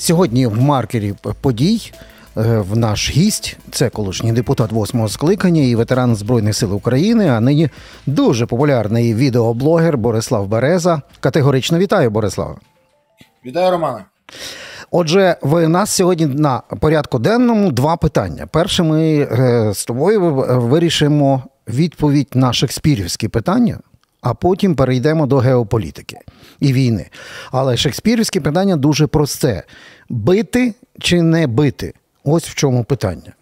Сьогодні в маркері подій е, в наш гість це колишній депутат восьмого скликання і ветеран Збройних сил України, а нині дуже популярний відеоблогер Борислав Береза. Категорично вітаю, Борислава. Вітаю, Романе. Отже, в нас сьогодні на порядку денному два питання. Перше, ми е, з тобою вирішимо відповідь на шекспірівські питання, а потім перейдемо до геополітики і війни. Але шекспірівське питання дуже просте: бити чи не бити? Ось в чому питання.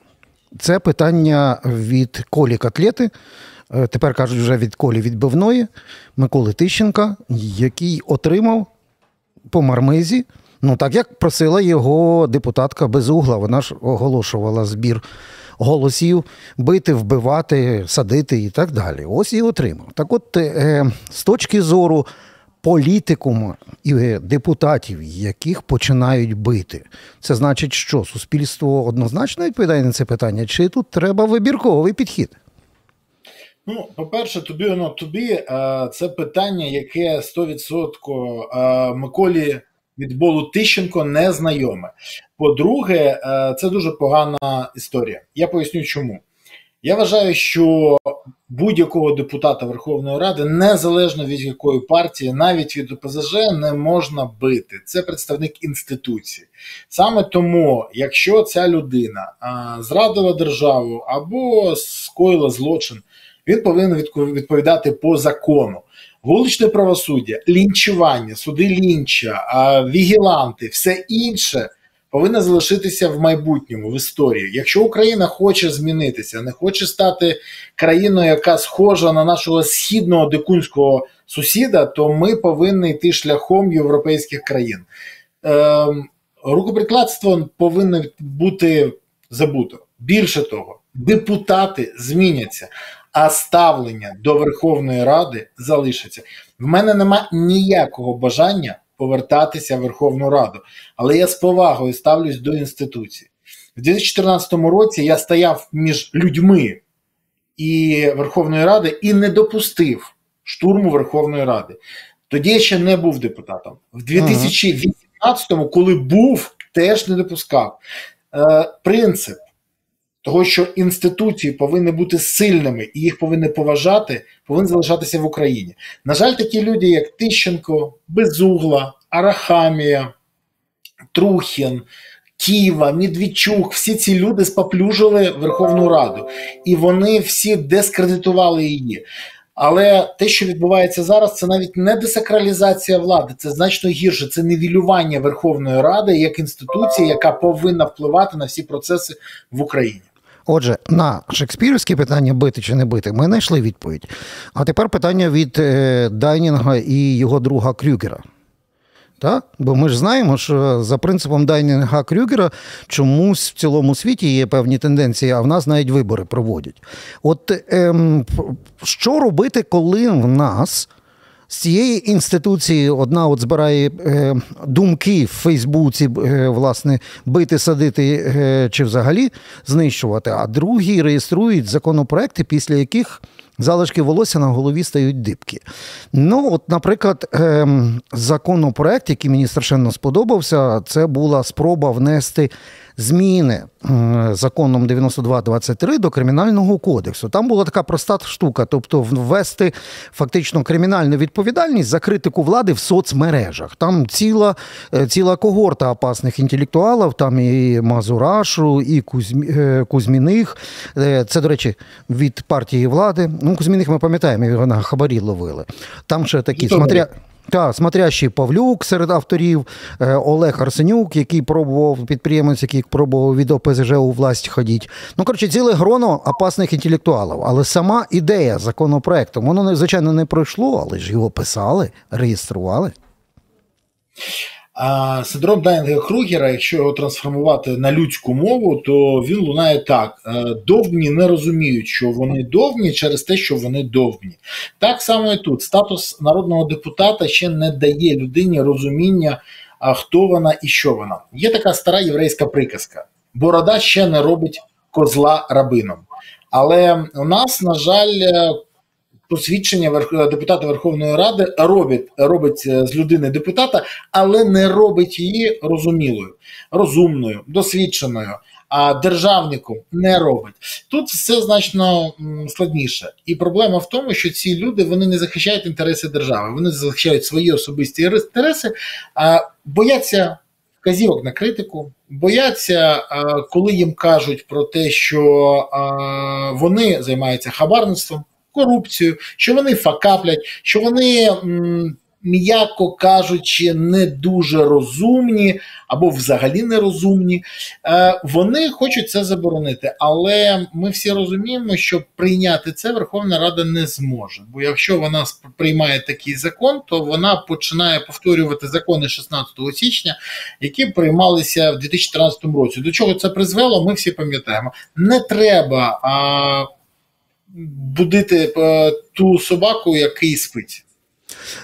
Це питання від Колі Котлети. е, Тепер кажуть, вже від Колі відбивної Миколи Тищенка, який отримав по мармизі. Ну, так як просила його депутатка Безугла, вона ж оголошувала збір голосів бити, вбивати, садити і так далі. Ось і отримав. Так от, е, з точки зору політикуму і депутатів, яких починають бити, це значить, що суспільство однозначно відповідає на це питання, чи тут треба вибірковий підхід? Ну, по-перше, тобі воно тобі е, це питання, яке 100% е, Миколі від болу Тищенко не знайоме. По-друге, е, це дуже погана історія. Я поясню, чому. Я вважаю, що будь-якого депутата Верховної Ради, незалежно від якої партії, навіть від ОПЗЖ, не можна бити. Це представник інституції. Саме тому, якщо ця людина зрадила державу або скоїла злочин, він повинен відповідати по закону. Вуличне правосуддя, лінчування, суди лінча, вігіланти, все інше повинно залишитися в майбутньому, в історії. Якщо Україна хоче змінитися, не хоче стати країною, яка схожа на нашого східного дикунського сусіда, то ми повинні йти шляхом європейських країн. Ем, рукоприкладство повинно бути забуто. Більше того, депутати зміняться, а ставлення до Верховної Ради залишиться. В мене нема ніякого бажання повертатися в Верховну Раду, але я з повагою ставлюсь до інституції. В 2014 році я стояв між людьми і Верховної Ради і не допустив штурму Верховної Ради. Тоді я ще не був депутатом. В 2018-му, коли був, теж не допускав. Е, принцип того, що інституції повинні бути сильними і їх повинні поважати, повинен залишатися в Україні. На жаль, такі люди, як Тищенко, Безугла, Арахамія, Трухін, Ківа, Медведчук, всі ці люди споплюжили Верховну Раду, і вони всі дескредитували її. Але те, що відбувається зараз, це навіть не десакралізація влади, це значно гірше. Це нівелювання Верховної Ради як інституції, яка повинна впливати на всі процеси в Україні. Отже, на шекспірівське питання бити чи не бити, ми знайшли відповідь. А тепер питання від е, Дайнінга і його друга Крюгера. Так? Бо ми ж знаємо, що за принципом Дайнінга Крюгера чомусь в цілому світі є певні тенденції, а в нас навіть вибори проводять. От ем, що робити, коли в нас з цієї інституції одна от збирає е, думки в Фейсбуці, е, власне, бити, садити е, чи взагалі знищувати, а другі реєструють законопроекти, після яких залишки волосся на голові стають дибки. Ну, от, наприклад, е, законопроект, який мені страшенно сподобався, це була спроба внести зміни е, законом 9223 до кримінального кодексу. Там була така проста штука, тобто ввести фактично кримінальну відповідальність за критику влади в соцмережах. Там ціла, е, ціла когорта опасних інтелектуалів, там і Мазурашу, і Кузьмі, е, Кузьміних. Це, до речі, від партії влади. Ну, Кузьміних ми пам'ятаємо, його на хабарі ловили. Там ще такі смотря. Так, смотрящий Павлюк серед авторів, е, Олег Арсенюк, який пробував підприємець, який пробував від ОПЗЖ у власть ходити. Ну, коротше, ціле гроно опасних інтелектуалів. Але сама ідея законопроекту, воно звичайно не пройшло, але ж його писали, реєстрували. Синдром Дайнга Кругера, якщо його трансформувати на людську мову, то він лунає так: Е, довбні не розуміють, що вони довбні через те, що вони довбні. Так само і тут статус народного депутата ще не дає людині розуміння, хто вона і що вона. Є така стара єврейська приказка: борода ще не робить козла рабином. Але у нас, на жаль, е, посвідчення депутата Верховної Ради робить робить е, з людини депутата, але не робить її розумілою, розумною, досвідченою. А державнику не робить тут все значно складніше, і проблема в тому, що ці люди вони не захищають інтереси держави, вони захищають свої особисті інтереси, а бояться вказівок на критику, бояться, коли їм кажуть про те, що вони займаються хабарництвом корупцію, що вони факаплять, що вони, м'яко кажучи, не дуже розумні або взагалі нерозумні. Е, вони хочуть це заборонити, але ми всі розуміємо, що прийняти це Верховна Рада не зможе. Бо якщо вона приймає такий закон, то вона починає повторювати закони 16 січня, які приймалися в 2014 році. До чого це призвело? Ми всі пам'ятаємо. Не треба. А, будити е, ту собаку, який спить.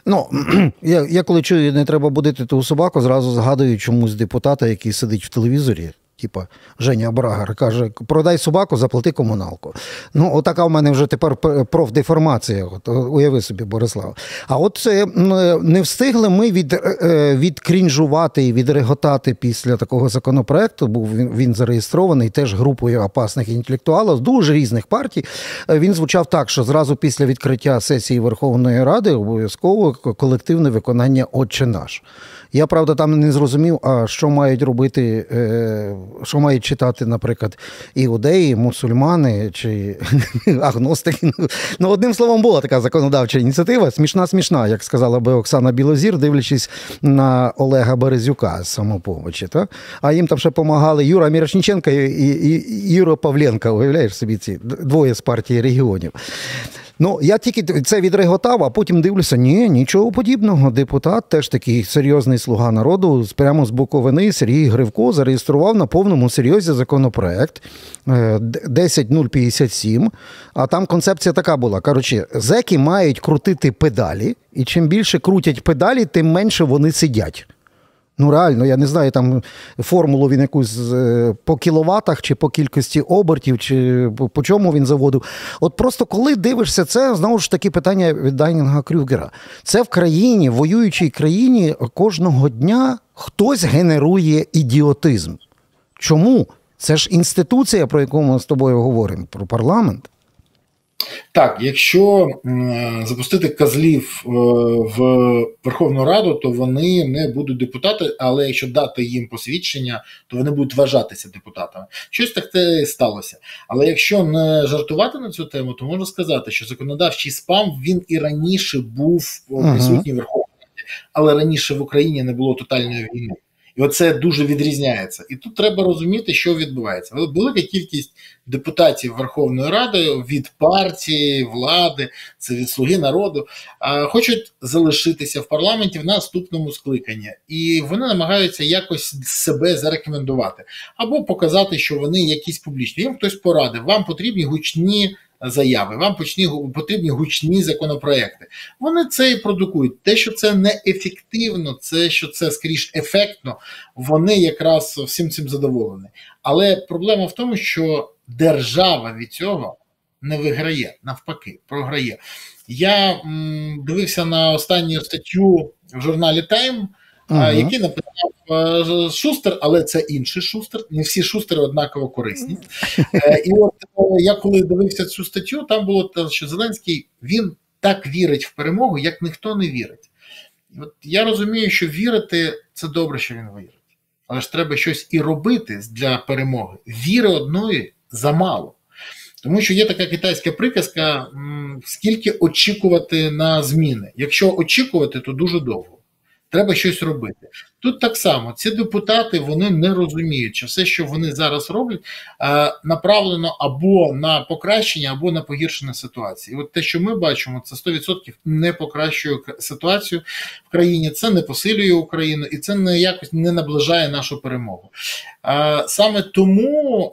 Ну, я я коли чую, не треба будити ту собаку, зразу згадую чомусь депутата, який сидить в телевізорі типа Женя Брагар, каже: продай собаку, заплати комуналку. Ну, отака в мене вже тепер профдеформація. От, Уяви собі, Борислав. А от не встигли ми від, е, е, відкрінжувати і відреготати після такого законопроекту. Був він, він зареєстрований теж групою опасних інтелектуалів з дуже різних партій. Е, він звучав так, що зразу після відкриття сесії Верховної Ради обов'язково колективне виконання Отче наш. Я правда там не зрозумів, а що мають робити, що мають читати, наприклад, іудеї, мусульмани чи агностики. Ну, одним словом, була така законодавча ініціатива. Смішна, смішна, як сказала би Оксана Білозір, дивлячись на Олега Березюка з самопомочі. Та? А їм там ще допомагали Юра Мірошніченка і, Юра Павленка, уявляєш собі ці двоє з партії регіонів. Ну, я тільки це відреготав, а потім дивлюся, ні, нічого подібного. Депутат, теж такий серйозний слуга народу, прямо з Буковини Сергій Гривко зареєстрував на повному серйозі законопроект 10057. Е, а там концепція така була: коротше, зеки мають крутити педалі, і чим більше крутять педалі, тим менше вони сидять. Ну, реально, я не знаю там формулу він якусь е, по кіловатах, чи по кількості обертів, чи по чому він заводив. От просто коли дивишся, це знову ж таки питання від Дайнінга Крюгера. Це в країні, в воюючій країні кожного дня хтось генерує ідіотизм. Чому? Це ж інституція, про яку ми з тобою говоримо, про парламент. Так, якщо запустити козлів е, в Верховну Раду, то вони не будуть депутати, але якщо дати їм посвідчення, то вони будуть вважатися депутатами. Щось таке сталося. Але якщо не жартувати на цю тему, то можна сказати, що законодавчий спам він і раніше був присутній в Верховній Раді, але раніше в Україні не було тотальної війни. І оце дуже відрізняється. І тут треба розуміти, що відбувається. Велика кількість депутатів Верховної Ради від партії, влади, це від слуги народу, хочуть залишитися в парламенті в наступному скликанні, і вони намагаються якось себе зарекомендувати або показати, що вони якісь публічні. Їм хтось порадив, вам потрібні гучні заяви, вам потрібні гучні законопроекти. Вони це і продукують. Те, що це неефективно, це що це скоріш ефектно, вони якраз всім цим задоволені. Але проблема в тому, що держава від цього не виграє, навпаки, програє. Я м, дивився на останню статтю в журналі Тайм ага. який написав Шустер, але це інший шустер. Не всі шустери однаково корисні. Е, і от е, я коли дивився цю статтю, там було те, що Зеленський він так вірить в перемогу, як ніхто не вірить. От Я розумію, що вірити це добре, що він вірить. Але ж треба щось і робити для перемоги. Віри одної замало. Тому що є така китайська приказка: скільки очікувати на зміни. Якщо очікувати, то дуже довго. Треба щось робити. Тут так само ці депутати вони не розуміють, що все, що вони зараз роблять, направлено або на покращення, або на погіршення ситуації. І От те, що ми бачимо, це 100% не покращує ситуацію в країні, це не посилює Україну і це не якось не наближає нашу перемогу. Саме тому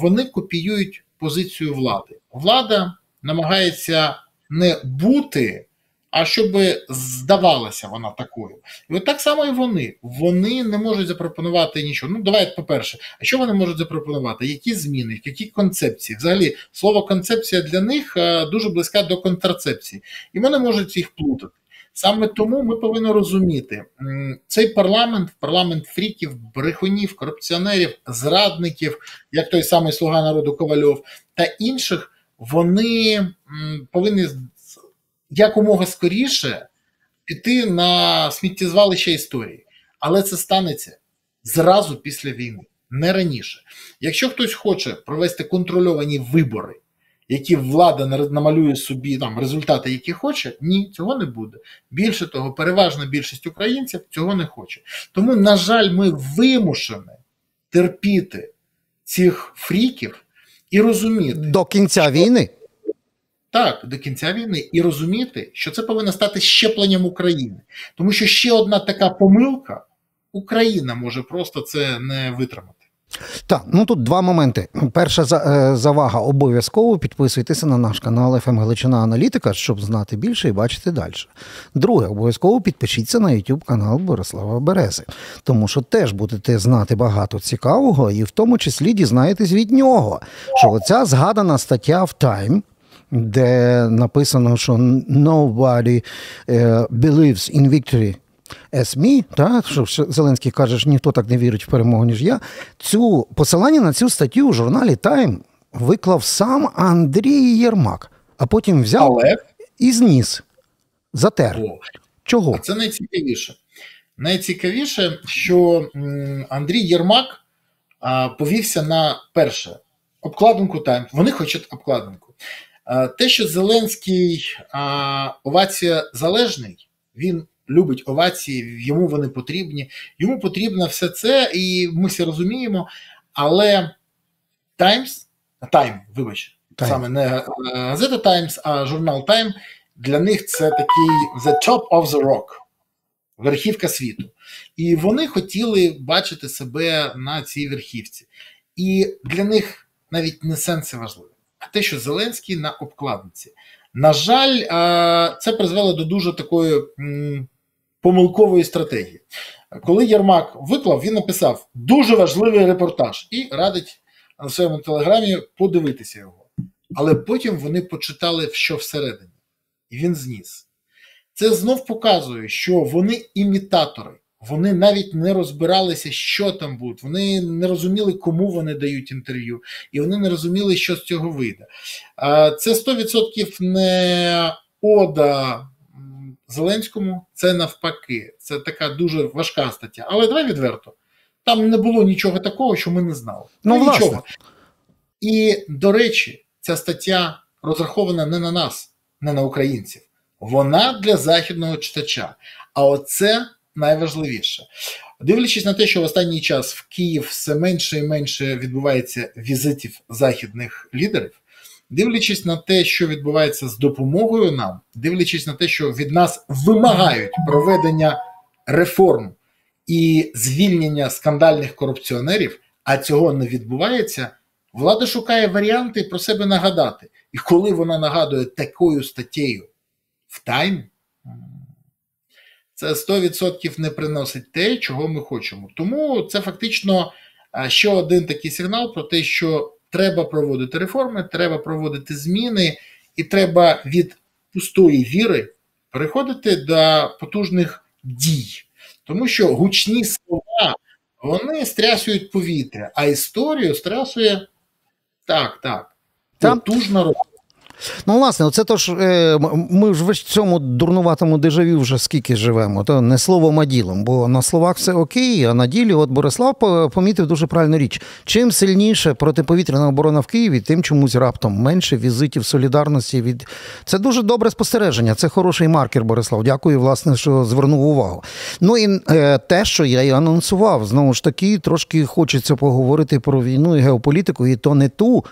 вони копіюють позицію влади. Влада намагається не бути а щоб здавалася вона такою. І от так само і вони. Вони не можуть запропонувати нічого. Ну, давайте, по-перше, а що вони можуть запропонувати? Які зміни, які концепції? Взагалі, слово концепція для них е, дуже близька до контрацепції, і вони можуть їх плутати. Саме тому ми повинні розуміти, цей парламент, парламент фріків, брехунів, корупціонерів, зрадників, як той самий слуга народу Ковальов та інших, вони повинні якомога скоріше піти на сміттєзвалище історії. Але це станеться зразу після війни, не раніше. Якщо хтось хоче провести контрольовані вибори, які влада намалює собі там результати, які хоче, ні, цього не буде. Більше того, переважна більшість українців цього не хоче. Тому, на жаль, ми вимушені терпіти цих фріків і розуміти до кінця війни. Так, до кінця війни і розуміти, що це повинно стати щепленням України, тому що ще одна така помилка Україна може просто це не витримати. Так, ну тут два моменти. Перша е, завага обов'язково підписуйтеся на наш канал «ФМ Галичина Аналітика, щоб знати більше і бачити далі. Друге, обов'язково підпишіться на YouTube канал Борислава Берези, тому що теж будете знати багато цікавого, і в тому числі дізнаєтесь від нього, що оця згадана стаття в Time де написано, що nobody е, believes in victory as me, та, що Зеленський каже, що ніхто так не вірить в перемогу, ніж я. Цю посилання на цю статтю у журналі Time виклав сам Андрій Єрмак, а потім взяв Але... і зніс. Затер. О. Чого? А це найцікавіше. Найцікавіше, що Андрій Єрмак повівся на перше обкладинку Time. Вони хочуть обкладинку. Те, що Зеленський овація залежний, він любить овації, йому вони потрібні. Йому потрібно все це, і ми все розуміємо. Але Times, Time, вибач, Time. саме не е, газета Times, а журнал Time, для них це такий the top of the rock, верхівка світу. І вони хотіли бачити себе на цій верхівці. І для них навіть не сенси важливі те, що Зеленський на обкладинці. На жаль, це призвело до дуже такої помилкової стратегії. Коли Єрмак виклав, він написав дуже важливий репортаж і радить на своєму телеграмі подивитися його. Але потім вони почитали, що всередині, і він зніс. Це знов показує, що вони імітатори. Вони навіть не розбиралися, що там буде. Вони не розуміли, кому вони дають інтерв'ю, і вони не розуміли, що з цього вийде. Це 100% не ода Зеленському, це навпаки. Це така дуже важка стаття. Але давай відверто. Там не було нічого такого, що ми не знали. Ну, ну нічого. І, до речі, ця стаття розрахована не на нас, не на українців. Вона для західного читача. А оце найважливіше. Дивлячись на те, що в останній час в Київ все менше і менше відбувається візитів західних лідерів, дивлячись на те, що відбувається з допомогою нам, дивлячись на те, що від нас вимагають проведення реформ і звільнення скандальних корупціонерів, а цього не відбувається. Влада шукає варіанти про себе нагадати. І коли вона нагадує такою статтєю в тайм, це 100% не приносить те, чого ми хочемо. Тому це фактично ще один такий сигнал про те, що треба проводити реформи, треба проводити зміни, і треба від пустої віри переходити до потужних дій. Тому що гучні слова вони стрясують повітря, а історію стрясує так, так. Потужна робота. Ну, власне, оце то ж е, ми ж в цьому дурнуватому дежаві вже скільки живемо, то не словом, а ділом. Бо на словах все окей, а на ділі, от Борислав помітив дуже правильну річ. Чим сильніше протиповітряна оборона в Києві, тим чомусь раптом менше візитів солідарності від це дуже добре спостереження. Це хороший маркер, Борислав. Дякую, власне, що звернув увагу. Ну і е, те, що я і анонсував, знову ж таки, трошки хочеться поговорити про війну і геополітику, і то не ту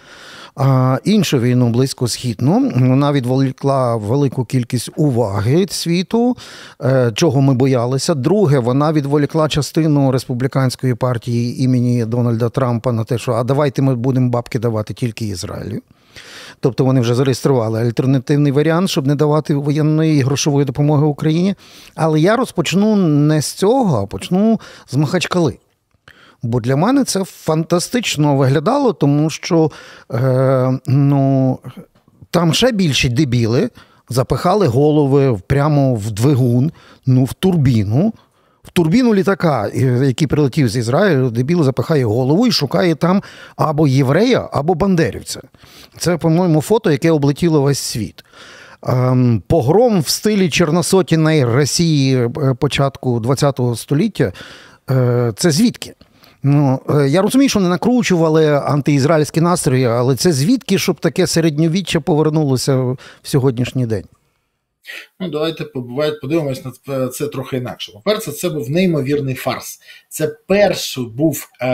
іншу війну близькосхідну вона відволікла велику кількість уваги світу, е, чого ми боялися. Друге, вона відволікла частину республіканської партії імені Дональда Трампа на те, що а давайте ми будемо бабки давати тільки Ізраїлю. тобто вони вже зареєстрували альтернативний варіант, щоб не давати воєнної грошової допомоги Україні. Але я розпочну не з цього, а почну з Махачкали. Бо для мене це фантастично виглядало, тому що е, ну, там ще більші дебіли запихали голови прямо в двигун, ну, в турбіну. В турбіну літака, який прилетів з Ізраїлю, дебіл запихає голову і шукає там або єврея, або бандерівця. Це, по-моєму, фото, яке облетіло весь світ. Ем, погром в стилі Чорносотіної Росії е, початку ХХ століття. Е, це звідки? Ну, е, Я розумію, що не накручували антиізраїльські настрої, але це звідки, щоб таке середньовіччя повернулося в сьогоднішній день? Ну, давайте подивимось на це трохи інакше. По-перше, це був неймовірний фарс. Це перший був е,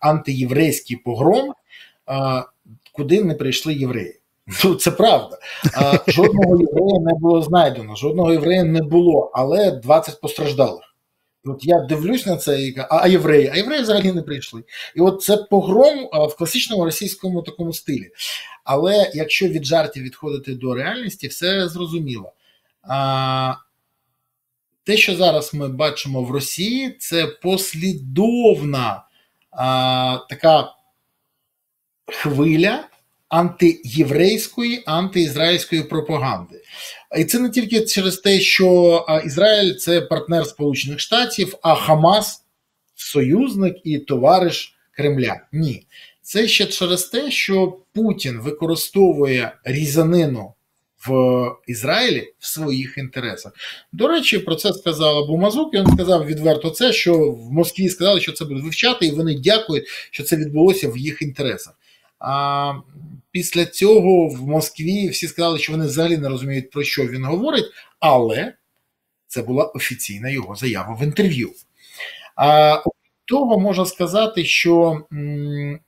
антиєврейський погром, е, куди не прийшли євреї. Ну, Це правда. Е, жодного єврея не було знайдено, жодного єврея не було, але 20 постраждалих. От я дивлюсь на це і кажу, а євреї, а євреї взагалі не прийшли. І от це погром в класичному російському такому стилі. Але якщо від жартів відходити до реальності, все зрозуміло. А, Те, що зараз ми бачимо в Росії, це послідовна а, така хвиля антиєврейської, антиізраїльської пропаганди. І це не тільки через те, що Ізраїль це партнер Сполучених Штатів, а Хамас союзник і товариш Кремля. Ні. Це ще через те, що Путін використовує різанину в Ізраїлі в своїх інтересах. До речі, про це сказав Бумазук, і він сказав відверто це, що в Москві сказали, що це будуть вивчати, і вони дякують, що це відбулося в їх інтересах. А після цього в Москві всі сказали, що вони взагалі не розуміють, про що він говорить, але це була офіційна його заява в інтерв'ю. А того можна сказати, що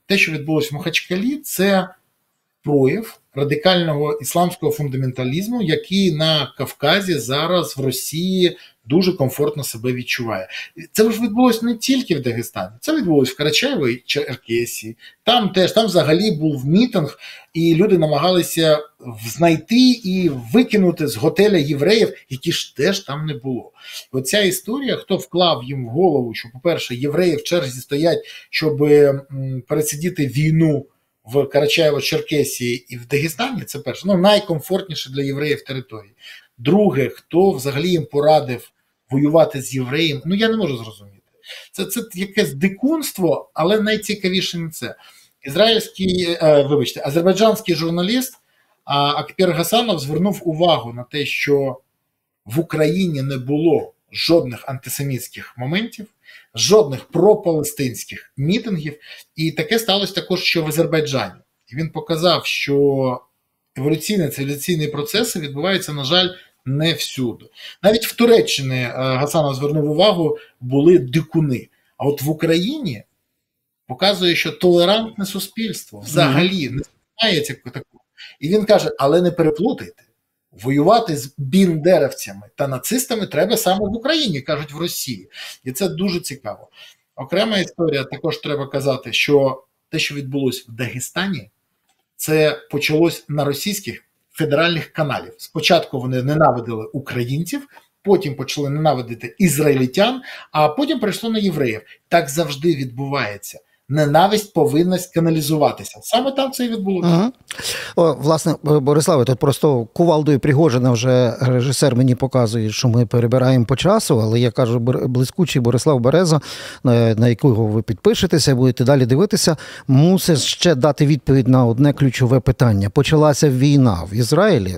те, що відбулося в Махачкалі, це прояв радикального ісламського фундаменталізму, який на Кавказі зараз в Росії дуже комфортно себе відчуває. Це ж відбулося не тільки в Дагестані, це відбулося в Карачаєві Черкесії. Там теж там взагалі був мітинг, і люди намагалися знайти і викинути з готеля євреїв, які ж теж там не було. Оця історія, хто вклав їм в голову, що, по-перше, євреї в черзі стоять, щоб пересидіти війну в Карачаєво-Черкесії і в Дагестані, це перше, ну найкомфортніше для євреїв території. Друге, хто взагалі їм порадив воювати з євреєм, ну я не можу зрозуміти. Це це якесь дикунство, але найцікавіше не це. Ізраїльський, е, вибачте, азербайджанський журналіст Акпір Гасанов звернув увагу на те, що в Україні не було жодних антисемітських моментів, жодних пропалестинських мітингів, і таке сталося також, що в Азербайджані. І він показав, що еволюційні цивілізаційні процеси відбуваються, на жаль, не всюди. Навіть в Туреччині е, Гасанов звернув увагу, були дикуни. А от в Україні показує, що толерантне суспільство взагалі не сприймається такого. І він каже: але не переплутайте. Воювати з біндерівцями та нацистами треба саме в Україні, кажуть в Росії, і це дуже цікаво. Окрема історія також треба казати, що те, що відбулося в Дагестані, це почалось на російських федеральних каналів. Спочатку вони ненавидили українців, потім почали ненавидити ізраїльтян, а потім прийшло на євреїв. Так завжди відбувається ненависть повинна каналізуватися. Саме там це і відбулося. Ага. О, Власне, Бориславе, тут просто кувалдою Пригожина вже режисер мені показує, що ми перебираємо по часу, але я кажу, блискучий Борислав Береза, на якого ви підпишетеся, будете далі дивитися, мусить ще дати відповідь на одне ключове питання. Почалася війна в Ізраїлі.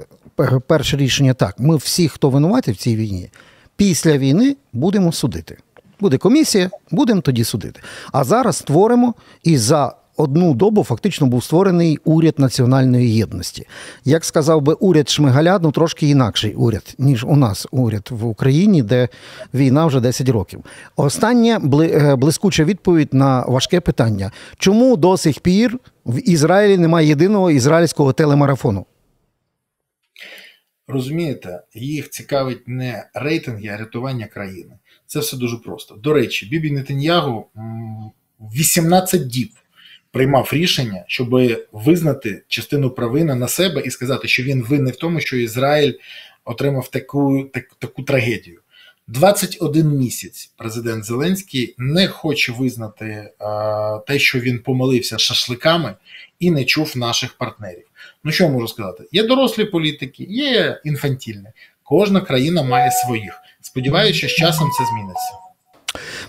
Перше рішення так: ми всі, хто винуватий в цій війні, після війни будемо судити. Буде комісія, будемо тоді судити. А зараз створимо і за. Одну добу фактично був створений уряд національної єдності. Як сказав би уряд Шмигаля, ну трошки інакший уряд, ніж у нас уряд в Україні, де війна вже 10 років. Остання е, блискуча відповідь на важке питання: чому до сих пір в Ізраїлі немає єдиного ізраїльського телемарафону? Розумієте, їх цікавить не рейтинги, а рятування країни. Це все дуже просто. До речі, Бібі Нетаньягу 18 діб приймав рішення, щоб визнати частину провини на себе і сказати, що він винний в тому, що Ізраїль отримав таку, так, таку трагедію. 21 місяць президент Зеленський не хоче визнати а, те, що він помилився шашликами і не чув наших партнерів. Ну що можу сказати? Є дорослі політики, є інфантільні. Кожна країна має своїх. Сподіваюся, що з часом це зміниться.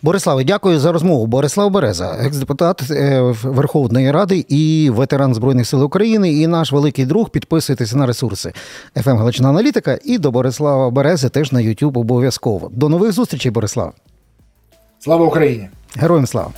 Бориславе, дякую за розмову. Борислав Береза, екс-депутат е, Верховної Ради і ветеран Збройних сил України, і наш великий друг. Підписуйтеся на ресурси «ФМ Галичина Аналітика і до Борислава Берези теж на YouTube обов'язково. До нових зустрічей, Борислав. Слава Україні! Героям слава!